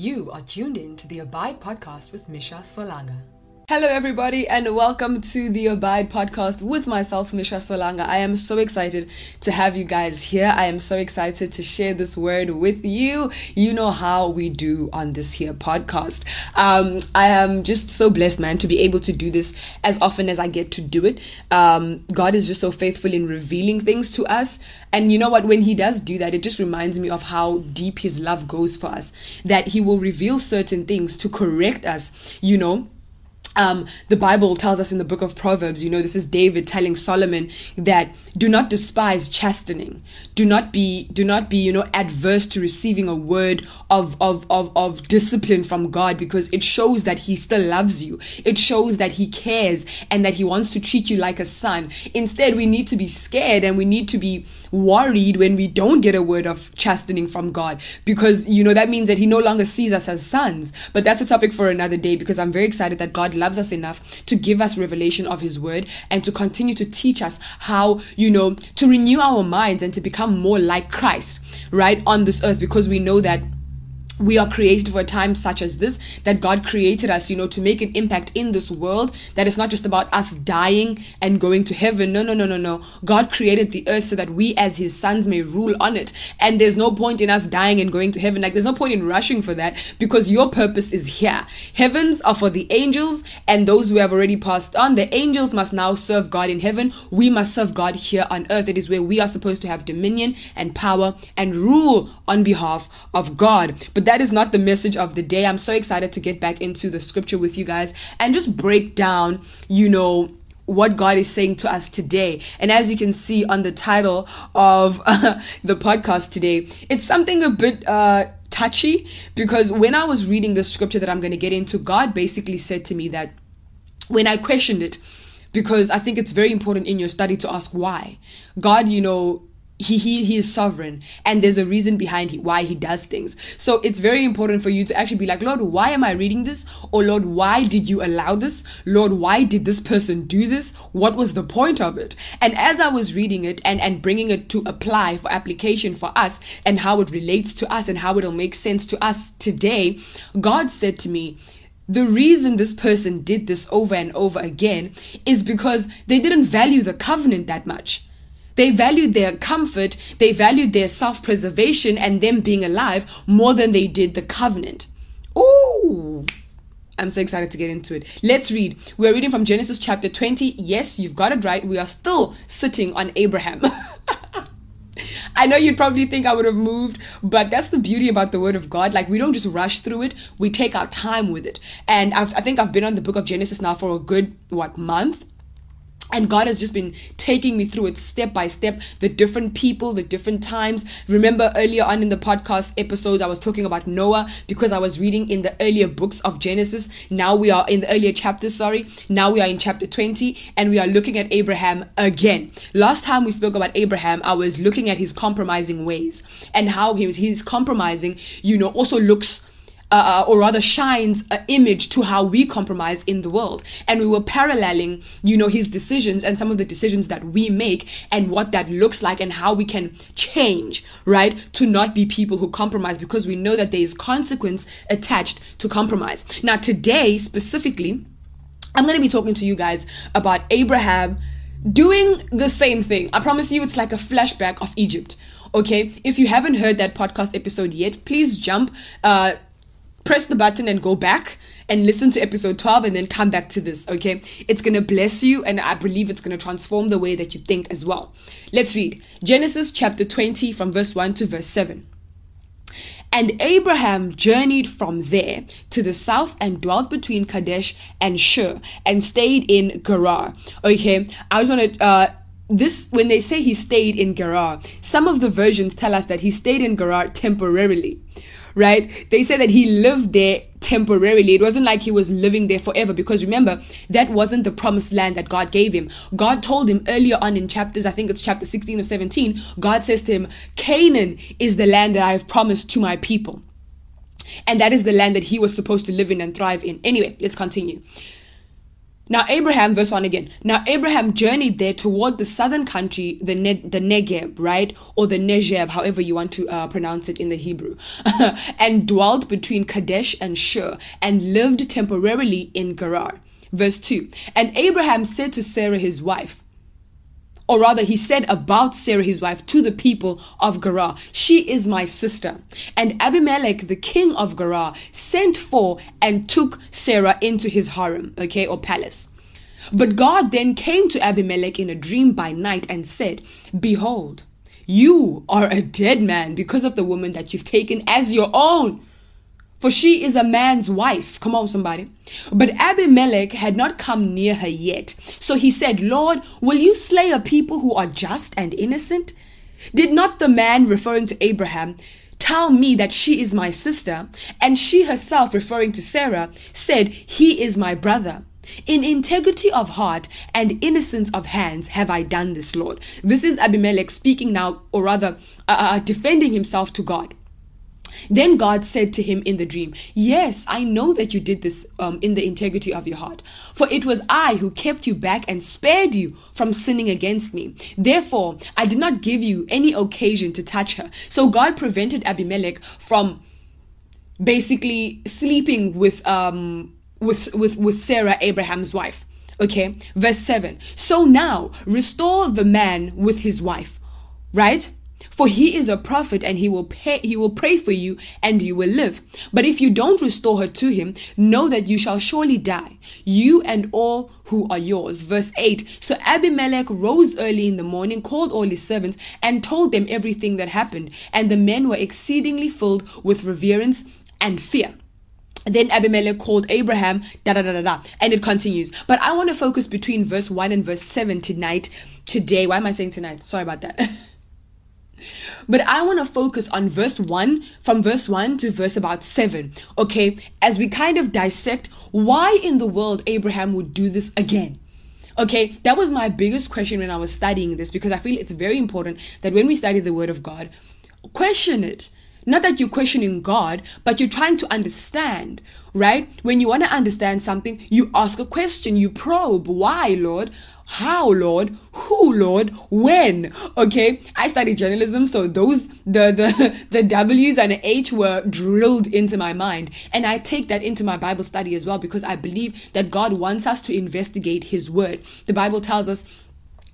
You are tuned in to the Abide podcast with Misha Solanga. Hello, everybody, and welcome to the Abide podcast with myself, Misha Solanga. I am so excited to have you guys here. I am so excited to share this word with you. You know how we do on this here podcast. Um, I am just so blessed, man, to be able to do this as often as I get to do it. Um, God is just so faithful in revealing things to us. And you know what? When He does do that, it just reminds me of how deep His love goes for us. That He will reveal certain things to correct us, you know um, the Bible tells us in the book of Proverbs, you know, this is David telling Solomon that do not despise chastening. Do not be, do not be, you know, adverse to receiving a word of, of, of, of discipline from God because it shows that he still loves you. It shows that he cares and that he wants to treat you like a son. Instead, we need to be scared and we need to be worried when we don't get a word of chastening from God because, you know, that means that he no longer sees us as sons. But that's a topic for another day because I'm very excited that God loves us enough to give us revelation of his word and to continue to teach us how, you know, to renew our minds and to become more like Christ, right, on this earth because we know that we are created for a time such as this that god created us you know to make an impact in this world that it's not just about us dying and going to heaven. No no no no no. God created the earth so that we as his sons may rule on it. And there's no point in us dying and going to heaven. Like there's no point in rushing for that because your purpose is here. Heavens are for the angels and those who have already passed on. The angels must now serve god in heaven. We must serve god here on earth. It is where we are supposed to have dominion and power and rule on behalf of god. But that is not the message of the day. I'm so excited to get back into the scripture with you guys and just break down, you know, what God is saying to us today. And as you can see on the title of uh, the podcast today, it's something a bit uh, touchy because when I was reading the scripture that I'm going to get into, God basically said to me that when I questioned it, because I think it's very important in your study to ask why. God, you know, he, he he is sovereign and there's a reason behind he, why he does things. So it's very important for you to actually be like lord why am i reading this? Or lord why did you allow this? Lord why did this person do this? What was the point of it? And as i was reading it and and bringing it to apply for application for us and how it relates to us and how it'll make sense to us today god said to me the reason this person did this over and over again is because they didn't value the covenant that much they valued their comfort, they valued their self preservation and them being alive more than they did the covenant. Ooh. I'm so excited to get into it. Let's read. We're reading from Genesis chapter 20. Yes, you've got it right. We are still sitting on Abraham. I know you'd probably think I would have moved, but that's the beauty about the Word of God. Like, we don't just rush through it, we take our time with it. And I've, I think I've been on the book of Genesis now for a good, what, month? And God has just been taking me through it step by step, the different people, the different times. Remember earlier on in the podcast episodes, I was talking about Noah because I was reading in the earlier books of Genesis. Now we are in the earlier chapters, sorry. Now we are in chapter 20 and we are looking at Abraham again. Last time we spoke about Abraham, I was looking at his compromising ways and how he's compromising, you know, also looks uh, or rather shines an image to how we compromise in the world. And we were paralleling, you know, his decisions and some of the decisions that we make and what that looks like and how we can change, right? To not be people who compromise because we know that there is consequence attached to compromise. Now, today specifically, I'm going to be talking to you guys about Abraham doing the same thing. I promise you, it's like a flashback of Egypt. Okay, if you haven't heard that podcast episode yet, please jump. Uh, press the button and go back and listen to episode 12 and then come back to this, okay? It's gonna bless you and I believe it's gonna transform the way that you think as well. Let's read Genesis chapter 20 from verse 1 to verse 7. And Abraham journeyed from there to the south and dwelt between Kadesh and Shur and stayed in Gerar. Okay, I want to uh, this when they say he stayed in Gerar, some of the versions tell us that he stayed in Gerar temporarily right? They say that he lived there temporarily. It wasn't like he was living there forever because remember, that wasn't the promised land that God gave him. God told him earlier on in chapters, I think it's chapter 16 or 17, God says to him, Canaan is the land that I have promised to my people. And that is the land that he was supposed to live in and thrive in. Anyway, let's continue. Now Abraham, verse 1 again. Now Abraham journeyed there toward the southern country, the, ne- the Negeb, right? Or the Negeb, however you want to uh, pronounce it in the Hebrew. and dwelt between Kadesh and Shur, and lived temporarily in Gerar. Verse 2. And Abraham said to Sarah his wife, or rather he said about Sarah his wife to the people of Gerar, she is my sister. And Abimelech, the king of Gerar, sent for and took Sarah into his harem, okay, or palace. But God then came to Abimelech in a dream by night and said, Behold, you are a dead man because of the woman that you've taken as your own for she is a man's wife. Come on, somebody. But Abimelech had not come near her yet. So he said, Lord, will you slay a people who are just and innocent? Did not the man, referring to Abraham, tell me that she is my sister? And she herself, referring to Sarah, said, He is my brother. In integrity of heart and innocence of hands have I done this, Lord. This is Abimelech speaking now, or rather, uh, uh defending himself to God. Then God said to him in the dream, Yes, I know that you did this um, in the integrity of your heart. For it was I who kept you back and spared you from sinning against me. Therefore, I did not give you any occasion to touch her. So God prevented Abimelech from basically sleeping with um with with with Sarah Abraham's wife okay verse 7 so now restore the man with his wife right for he is a prophet and he will pay, he will pray for you and you will live. But if you don't restore her to him, know that you shall surely die, you and all who are yours. Verse 8. So Abimelech rose early in the morning, called all his servants, and told them everything that happened. And the men were exceedingly filled with reverence and fear. Then Abimelech called Abraham, da da da da da, and it continues. But I want to focus between verse 1 and verse 7 tonight, today. Why am I saying tonight? Sorry about that. But I want to focus on verse 1 from verse 1 to verse about 7, okay? As we kind of dissect why in the world Abraham would do this again. Okay, that was my biggest question when I was studying this because I feel it's very important that when we study the Word of God, question it. Not that you're questioning God, but you're trying to understand, right? When you want to understand something, you ask a question, you probe. Why, Lord? How, Lord? Who, Lord? When? Okay, I studied journalism, so those the the the W's and the H were drilled into my mind, and I take that into my Bible study as well because I believe that God wants us to investigate His Word. The Bible tells us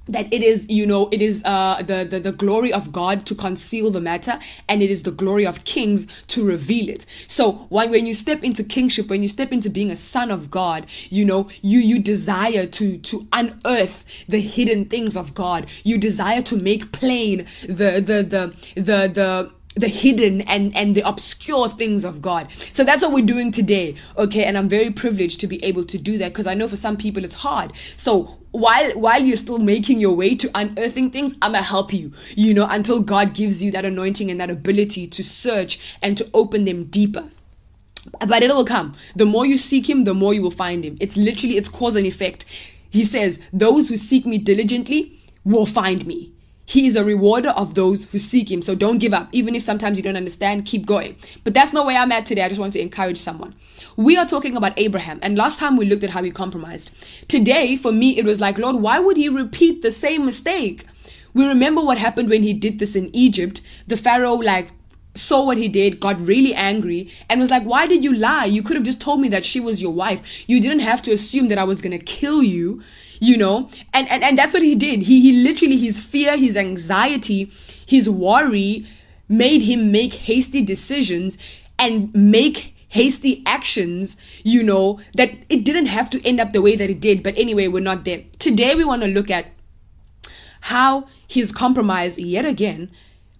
that it is you know it is uh the, the the glory of god to conceal the matter and it is the glory of kings to reveal it. So when, when you step into kingship when you step into being a son of god you know you you desire to to unearth the hidden things of god. You desire to make plain the the the the the the hidden and and the obscure things of God. So that's what we're doing today. Okay, and I'm very privileged to be able to do that because I know for some people it's hard. So while while you're still making your way to unearthing things, I'm gonna help you, you know, until God gives you that anointing and that ability to search and to open them deeper but it will come. The more you seek him, the more you will find him. It's literally it's cause and effect. He says, "Those who seek me diligently will find me." He is a rewarder of those who seek him. So don't give up. Even if sometimes you don't understand, keep going. But that's not where I'm at today. I just want to encourage someone. We are talking about Abraham. And last time we looked at how he compromised. Today, for me, it was like, Lord, why would he repeat the same mistake? We remember what happened when he did this in Egypt. The Pharaoh, like, saw what he did, got really angry, and was like, Why did you lie? You could have just told me that she was your wife. You didn't have to assume that I was going to kill you you know and, and and that's what he did he he literally his fear his anxiety his worry made him make hasty decisions and make hasty actions you know that it didn't have to end up the way that it did but anyway we're not there today we want to look at how he's compromised yet again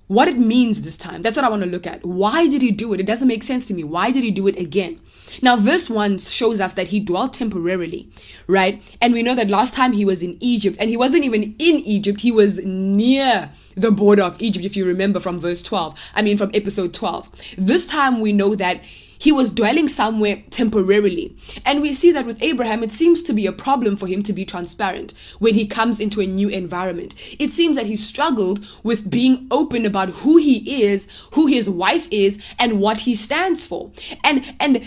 what it means this time. That's what I want to look at. Why did he do it? It doesn't make sense to me. Why did he do it again? Now, this 1 shows us that he dwelt temporarily, right? And we know that last time he was in Egypt, and he wasn't even in Egypt, he was near the border of Egypt, if you remember from verse 12. I mean, from episode 12. This time we know that he was dwelling somewhere temporarily. And we see that with Abraham, it seems to be a problem for him to be transparent when he comes into a new environment. It seems that he struggled with being open about who he is, who his wife is, and what he stands for. And, and,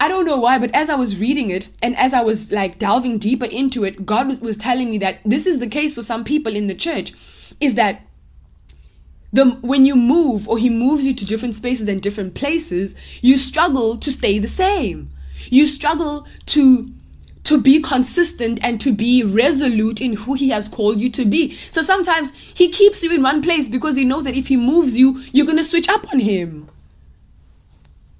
I don't know why, but as I was reading it and as I was like delving deeper into it, God was, telling me that this is the case for some people in the church is that the when you move or he moves you to different spaces and different places, you struggle to stay the same. You struggle to to be consistent and to be resolute in who he has called you to be. So sometimes he keeps you in one place because he knows that if he moves you, you're going to switch up on him.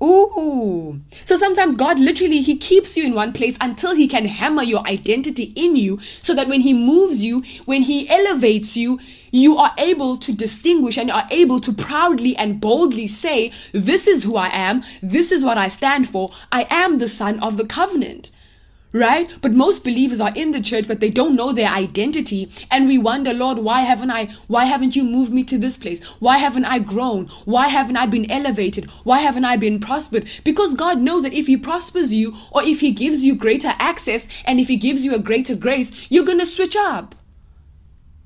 Ooh. So sometimes God literally he keeps you in one place until he can hammer your identity in you so that when he moves you, when he elevates you, you are able to distinguish and are able to proudly and boldly say, this is who I am. This is what I stand for. I am the son of the covenant right? But most believers are in the church, but they don't know their identity. And we wonder, Lord, why haven't I, why haven't you moved me to this place? Why haven't I grown? Why haven't I been elevated? Why haven't I been prospered? Because God knows that if He prospers you or if He gives you greater access and if He gives you a greater grace, you're going to switch up.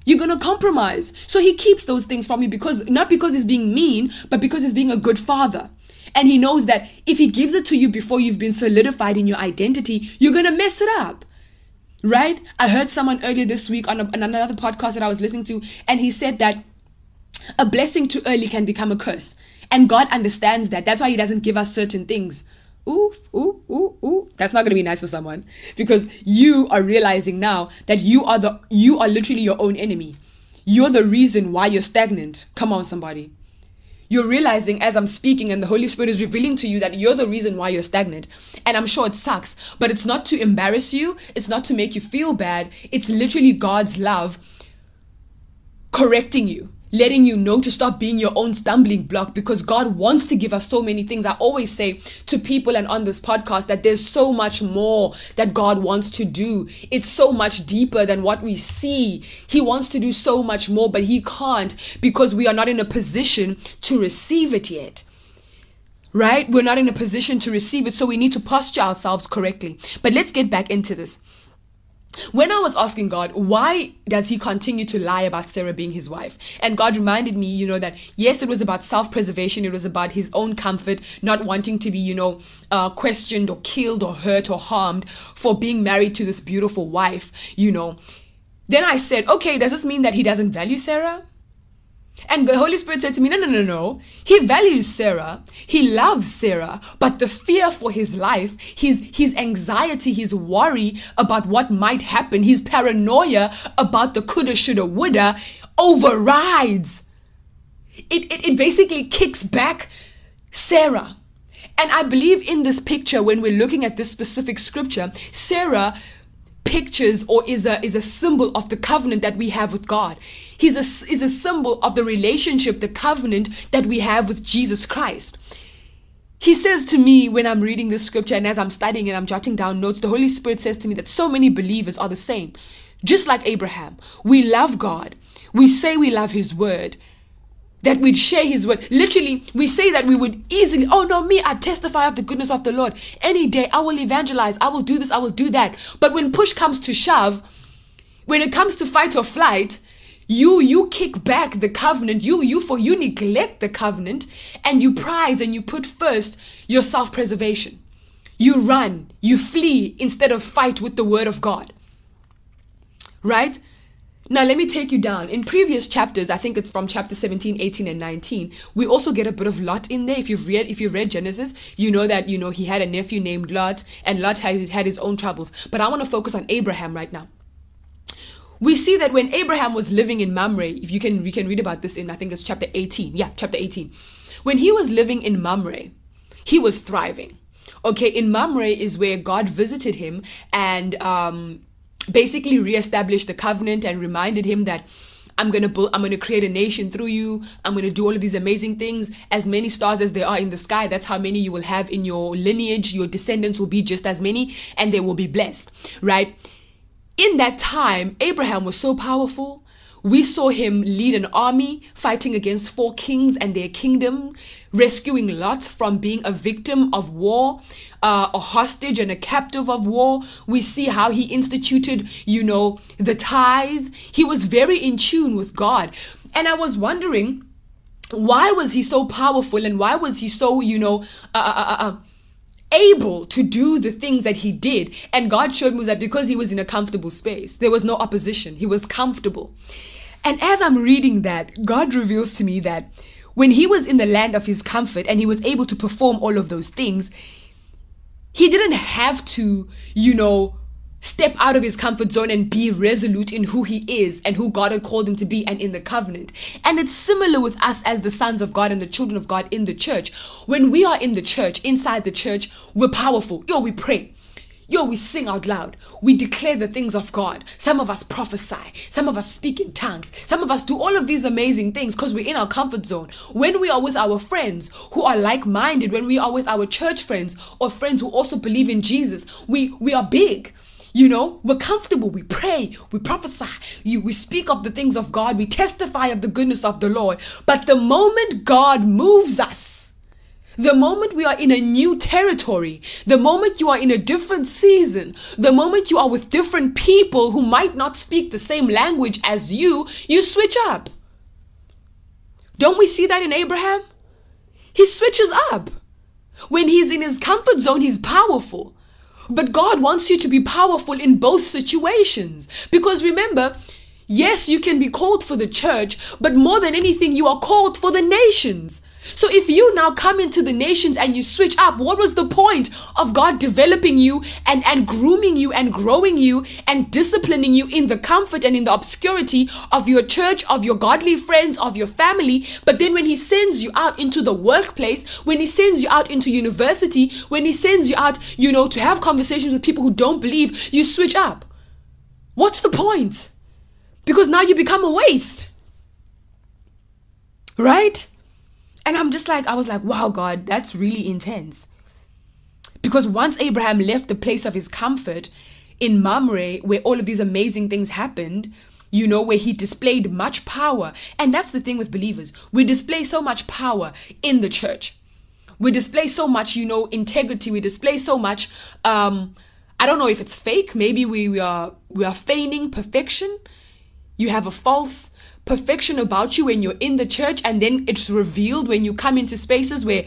You're going to compromise. So He keeps those things from you because, not because He's being mean, but because He's being a good Father. And he knows that if he gives it to you before you've been solidified in your identity, you're going to mess it up. Right? I heard someone earlier this week on, a, on another podcast that I was listening to, and he said that a blessing too early can become a curse. And God understands that. That's why he doesn't give us certain things. Ooh, ooh, ooh, ooh. That's not to be nice for someone because you are realizing now that you are the you are literally your own enemy. You're the reason why you're stagnant. Come on somebody you're realizing as I'm speaking and the Holy Spirit is revealing to you that you're the reason why you're stagnant. And I'm sure it sucks, but it's not to embarrass you, it's not to make you feel bad. It's literally God's love correcting you letting you know to stop being your own stumbling block because God wants to give us so many things. I always say to people and on this podcast that there's so much more that God wants to do. It's so much deeper than what we see. He wants to do so much more, but He can't because we are not in a position to receive it yet right? We're not in a position to receive it, so we need to posture ourselves correctly. But let's get back into this. When I was asking God, why does he continue to lie about Sarah being his wife? And God reminded me, you know, that yes, it was about self preservation. It was about his own comfort, not wanting to be, you know, uh, questioned or killed or hurt or harmed for being married to this beautiful wife, you know. Then I said, okay, does this mean that he doesn't value Sarah? And the Holy Spirit said to me, No, no, no, no. He values Sarah. He loves Sarah. But the fear for his life, his, his anxiety, his worry about what might happen, his paranoia about the coulda, shoulda, woulda overrides. It, it, it basically kicks back Sarah. And I believe in this picture, when we're looking at this specific scripture, Sarah pictures or is a is a symbol of the covenant that we have with God. He's a is a symbol of the relationship, the covenant that we have with Jesus Christ. He says to me when I'm reading this scripture and as I'm studying and I'm jotting down notes, the Holy Spirit says to me that so many believers are the same. Just like Abraham, we love God. We say we love his word, that we'd share his word. Literally, we say that we would easily, oh no, me, I testify of the goodness of the Lord. Any day I will evangelize, I will do this, I will do that. But when push comes to shove, when it comes to fight or flight, you you kick back the covenant. You you for you neglect the covenant and you prize and you put first your self-preservation. You run. You flee instead of fight with the word of god. Right now, let me take you down. In previous chapters, I think it's from chapter 17, 18, and 19, we also get a bit of Lot in there. If you've read, if you've read Genesis, you know that, you know, he had a nephew named Lot, and Lot had, had his own troubles. But I want to focus on Abraham right now. We see that when Abraham was living in Mamre, if you can, we can read about this in, I think it's chapter 18. Yeah, chapter 18. When he was living in Mamre, he was thriving. Okay, in Mamre is where God visited him and, um, basically reestablished the covenant and reminded him that I'm gonna build, I'm gonna create a nation through you. I'm gonna do all of these amazing things. As many stars as there are in the sky, that's how many you will have in your lineage. Your descendants will be just as many, and they will be blessed, right? In that time, Abraham was so powerful. We saw him lead an army fighting against four kings and their kingdom, rescuing Lot from being a victim of war uh, a hostage and a captive of war. We see how he instituted, you know, the tithe. He was very in tune with God. And I was wondering, why was he so powerful and why was he so, you know, uh, uh, uh, uh able to do the things that he did. And God showed me that because he was in a comfortable space, there was no opposition. He was comfortable. And as I'm reading that, God reveals to me that when he was in the land of his comfort and he was able to perform all of those things, he didn't have to, you know, step out of his comfort zone and be resolute in who he is and who God had called him to be and in the covenant. And it's similar with us as the sons of God and the children of God in the church. When we are in the church, inside the church, we're powerful. Yo, we pray. Yo, we sing out loud. We declare the things of God. Some of us prophesy. Some of us speak in tongues. Some of us do all of these amazing things because we're in our comfort zone. When we are with our friends who are like minded, when we are with our church friends or friends who also believe in Jesus, we, we are big. You know, we're comfortable. We pray. We prophesy. You, we speak of the things of God. We testify of the goodness of the Lord. But the moment God moves us, the moment we are in a new territory, the moment you are in a different season, the moment you are with different people who might not speak the same language as you, you switch up. Don't we see that in Abraham? He switches up. When he's in his comfort zone, he's powerful. But God wants you to be powerful in both situations. Because remember, yes, you can be called for the church, but more than anything, you are called for the nations. So if you now come into the nations and you switch up, what was the point of God developing you and, and grooming you and growing you and disciplining you in the comfort and in the obscurity of your church, of your godly friends, of your family? But then when He sends you out into the workplace, when He sends you out into university, when He sends you out, you know, to have conversations with people who don't believe, you switch up. What's the point? Because now you become a waste. Right? And I'm just like, I was like, wow, God, that's really intense. Because once Abraham left the place of his comfort in Mamre, where all of these amazing things happened, you know, where he displayed much power. And that's the thing with believers. We display so much power in the church. We display so much, you know, integrity. We display so much, um, I don't know if it's fake. Maybe we, we are we are feigning perfection. You have a false perfection about you when you're in the church and then it's revealed when you come into spaces where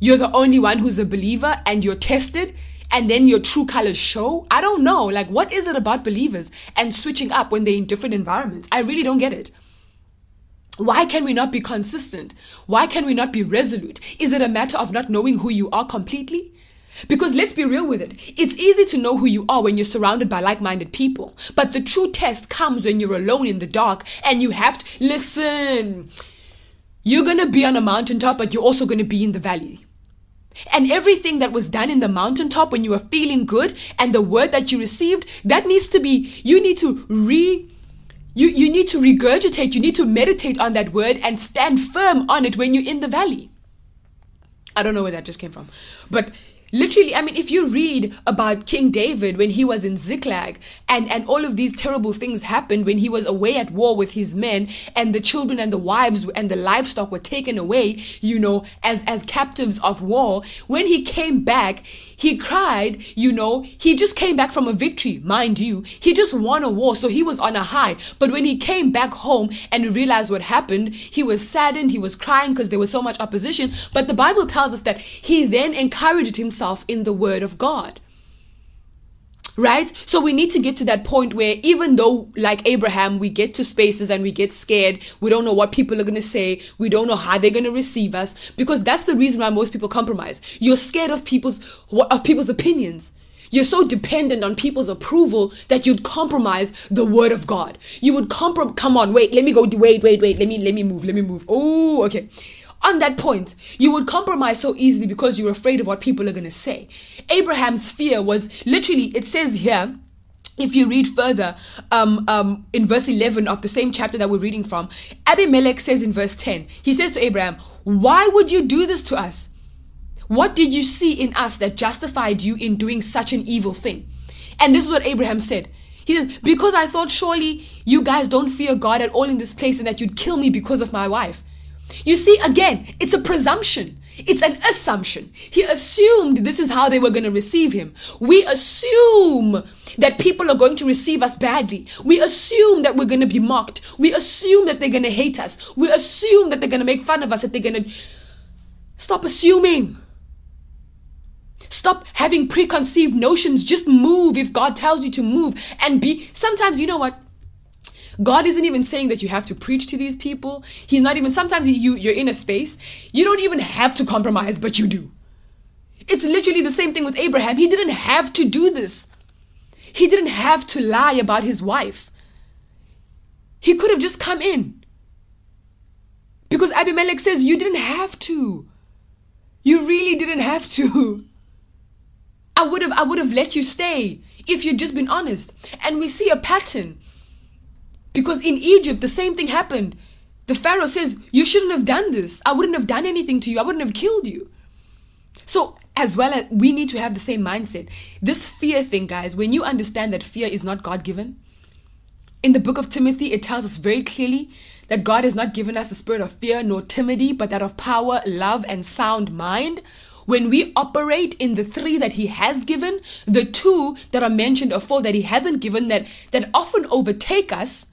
you're the only one who's a believer and you're tested and then your true colors show. I don't know. Like, what is it about believers and switching up when they're in different environments? I really don't get it. Why can we not be consistent? Why can we not be resolute? Is it a matter of not knowing who you are completely? Because let's be real with it. It's easy to know who you are when you're surrounded by like minded people. But the true test comes when you're alone in the dark and you have to listen. You're going to be on a mountaintop, but you're also going to be in the valley. And everything that was done in the mountaintop when you were feeling good and the word that you received, that needs to be, you need to re, you, you need to regurgitate, you need to meditate on that word and stand firm on it when you're in the valley. I don't know where that just came from. But Literally, I mean, if you read about King David when he was in Ziklag and, and all of these terrible things happened when he was away at war with his men and the children and the wives and the livestock were taken away, you know, as, as captives of war, when he came back, he cried, you know, he just came back from a victory, mind you. He just won a war, so he was on a high. But when he came back home and realized what happened, he was saddened, he was crying because there was so much opposition. But the Bible tells us that he then encouraged himself in the word of God right? So we need to get to that point where even though, like Abraham, we get to spaces and we get scared, we don't know what people are going to say, we don't know how they're going to receive us, because that's the reason why most people compromise. You're scared of people's of people's opinions. You're so dependent on people's approval that you'd compromise the word of God. You would. Come on, wait. Let me go. Wait, wait, wait. Let me let me move. Let me move. Oh, okay on that point, you would compromise so easily because you're afraid of what people are going to say. Abraham's fear was literally, it says here, if you read further um, um, in verse 11 of the same chapter that we're reading from, Abimelech says in verse 10, he says to Abraham, Why would you do this to us? What did you see in us that justified you in doing such an evil thing? And this is what Abraham said. He says, Because I thought surely you guys don't fear God at all in this place and that you'd kill me because of my wife. You see, again, it's a presumption. It's an assumption. He assumed this is how they were going to receive him. We assume that people are going to receive us badly. We assume that we're going to be mocked. We assume that they're going to hate us. We assume that they're going to make fun of us, that they're going to. Stop assuming. Stop having preconceived notions. Just move if God tells you to move and be. Sometimes, you know what? God isn't even saying that you have to preach to these people. He's not even, sometimes you, you're in a space, you don't even have to compromise, but you do. It's literally the same thing with Abraham. He didn't have to do this. He didn't have to lie about his wife. He could have just come in. Because Abimelech says, You didn't have to. You really didn't have to. I would have I would have let you stay if you'd just been honest. And we see a pattern. Because in Egypt the same thing happened. The Pharaoh says, You shouldn't have done this. I wouldn't have done anything to you. I wouldn't have killed you. So as well as we need to have the same mindset. This fear thing, guys, when you understand that fear is not God given, in the book of Timothy, it tells us very clearly that God has not given us a spirit of fear nor timidity, but that of power, love, and sound mind. When we operate in the three that He has given, the two that are mentioned or four that He hasn't given that, that often overtake us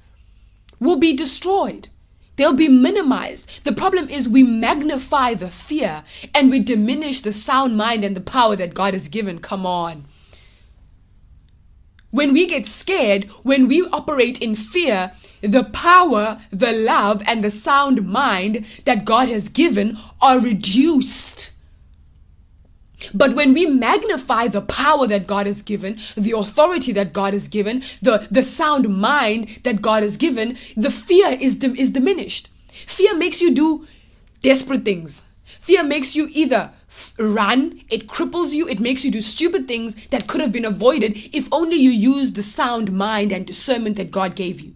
will be destroyed. They'll be minimized. The problem is we magnify the fear and we diminish the sound mind and the power that God has given. Come on. When we get scared, when we operate in fear, the power, the love, and the sound mind that God has given are reduced. But when we magnify the power that God has given, the authority that God has given, the, the sound mind that God has given, the fear is, is diminished. Fear makes you do desperate things. Fear makes you either run, it cripples you, it makes you do stupid things that could have been avoided if only you used the sound mind and discernment that God gave you.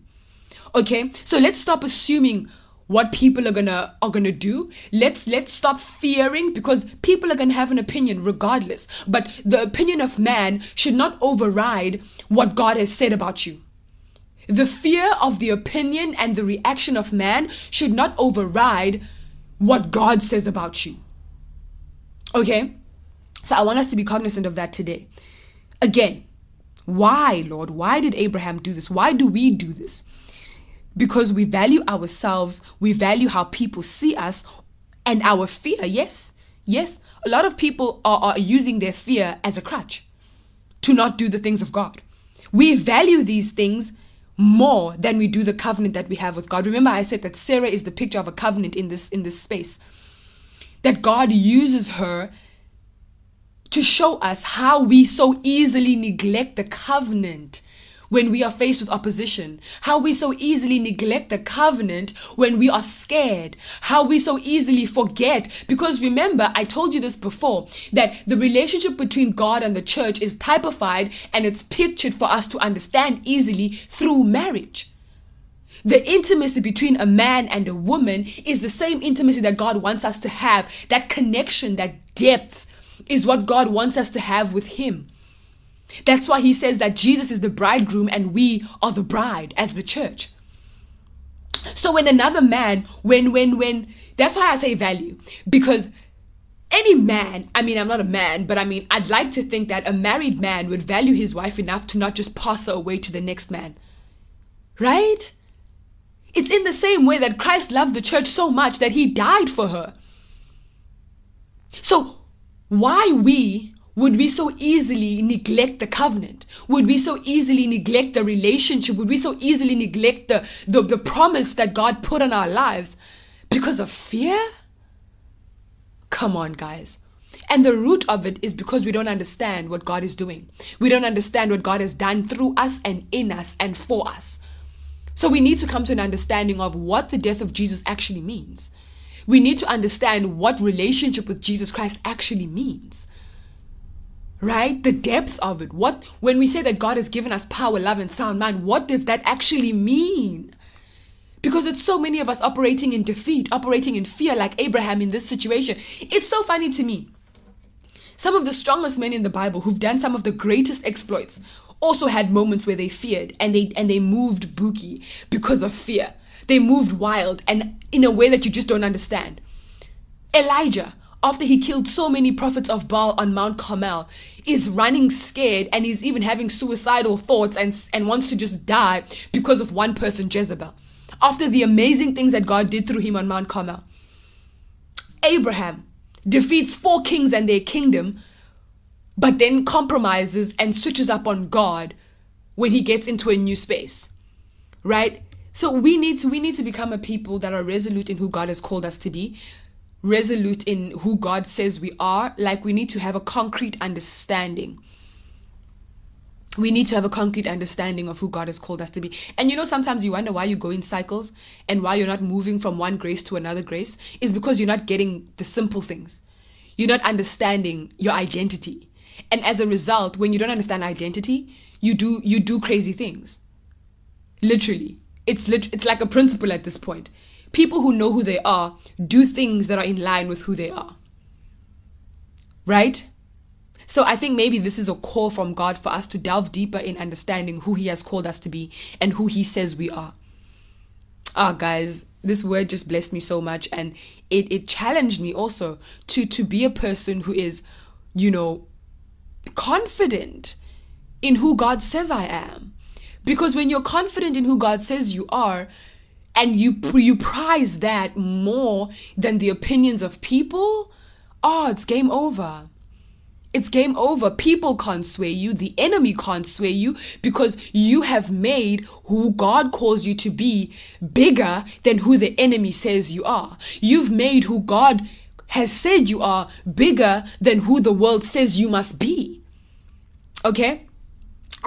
Okay? So let's stop assuming what people are gonna are gonna do. Let's let's stop fearing because people are gonna have an opinion regardless. But the opinion of man should not override what god has said about you. The fear of the opinion and the reaction of man should not override what god says about you. Okay? So i want us to be cognizant of that today. Again why lord? Why did abraham do this? Why do we do this because we value ourselves, we value how people see us, and our fear. Yes, yes, a lot of people are, are using their fear as a crutch to not do the things of God. We value these things more than we do the covenant that we have with God. Remember, I said that Sarah is the picture of a covenant in this in this space. That God uses her to show us how we so easily neglect the covenant when we are faced with opposition, how we so easily neglect the covenant when we are scared, how we so easily forget. Because remember, I told you this before that the relationship between God and the church is typified and it's pictured for us to understand easily through marriage. The intimacy between a man and a woman is the same intimacy that God wants us to have. That connection, that depth is what God wants us to have with Him. That's why he says that Jesus is the bridegroom and we are the bride as the church. So when another man, when, when, when, that's why I say value, because any man, I mean, I'm not a man, but I mean, I'd like to think that a married man would value his wife enough to not just pass her away to the next man. Right? It's in the same way that Christ loved the church so much that he died for her. So, why we would we so easily neglect the covenant? Would we so easily neglect the relationship? Would we so easily neglect the, the, the promise that God put on our lives because of fear? Come on, guys. And the root of it is because we don't understand what God is doing. We don't understand what God has done through us and in us and for us. So we need to come to an understanding of what the death of Jesus actually means. We need to understand what relationship with Jesus Christ actually means right? The depth of it. What when we say that god has given us power love and sound mind what does that actually mean? Because it's so many of us operating in defeat operating in fear like abraham in this situation. It's so funny to me. Some of the strongest men in the bible who've done some of the greatest exploits also had moments where they feared and they and they moved bookie because of fear. They moved wild and in a way that you just don't understand. Elijah after he killed so many prophets of Baal on Mount Carmel, is running scared and he's even having suicidal thoughts and, and wants to just die because of one person, Jezebel. After the amazing things that God did through him on Mount Carmel, Abraham defeats four kings and their kingdom but then compromises and switches up on God when he gets into a new space. Right? So we need to we need to become a people that are resolute in who God has called us to be, resolute in who God says we are. Like we need to have a concrete understanding. We need to have a concrete understanding of who God has called us to be. And you know, sometimes you wonder why you go in cycles and why you're not moving from one grace to another grace is because you're not getting the simple things. You're not understanding your identity. And as a result, when you don't understand identity, you do you do crazy things. Literally. It's lit- it's like a principle at this point. People who know who they are do things that are in line with who they are. Right? So I think maybe this is a call from God for us to delve deeper in understanding who He has called us to be and who He says we are. Ah, guys, this word just blessed me so much, and it it challenged me also to to be a person who is, you know, confident in who God says I am. Because when you're confident in who God says you are, and you you prize that more than the opinions of people, oh, it's game over. It's game over. People can't sway you. The enemy can't sway you because you have made who God calls you to be bigger than who the enemy says you are. You've made who God has said you are bigger than who the world says you must be. Okay?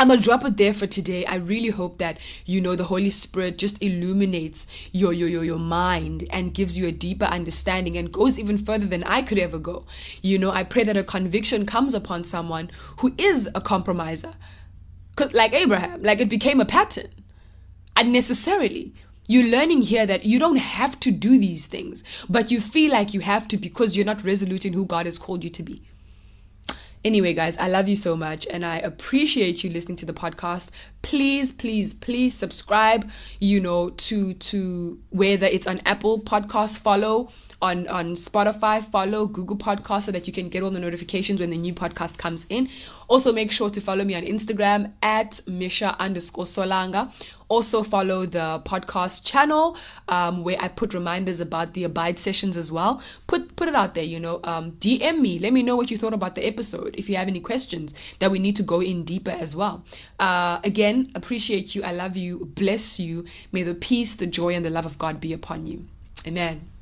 I'm gonna drop it there for today. I really hope that you know the Holy Spirit just illuminates your your your, your mind and gives you a deeper understanding and goes even further than I could ever go. You know, I pray that a conviction comes upon someone who is a compromiser. Like Abraham, like it became a pattern. Unnecessarily. You're learning here that you don't have to do these things, but you feel like you have to because you're not resolute in who God has called you to be. Anyway, guys, I love you so much and I appreciate you listening to the podcast. Please, please, please subscribe, you know, to to whether it's on Apple Podcast, follow on on Spotify, follow Google Podcast so that you can get all the notifications when the new podcast comes in. Also, make sure to follow me on Instagram at Misha underscore Solanga. Also, follow the podcast channel um, where I put reminders about the Abide sessions as well. Put put it out there, you know. Um, DM me. Let me know what you thought about the episode. If you have any questions that we need to go in deeper as well. Uh, again, appreciate you. I love you. Bless you. May the peace, the joy, and the love of God be upon you. Amen.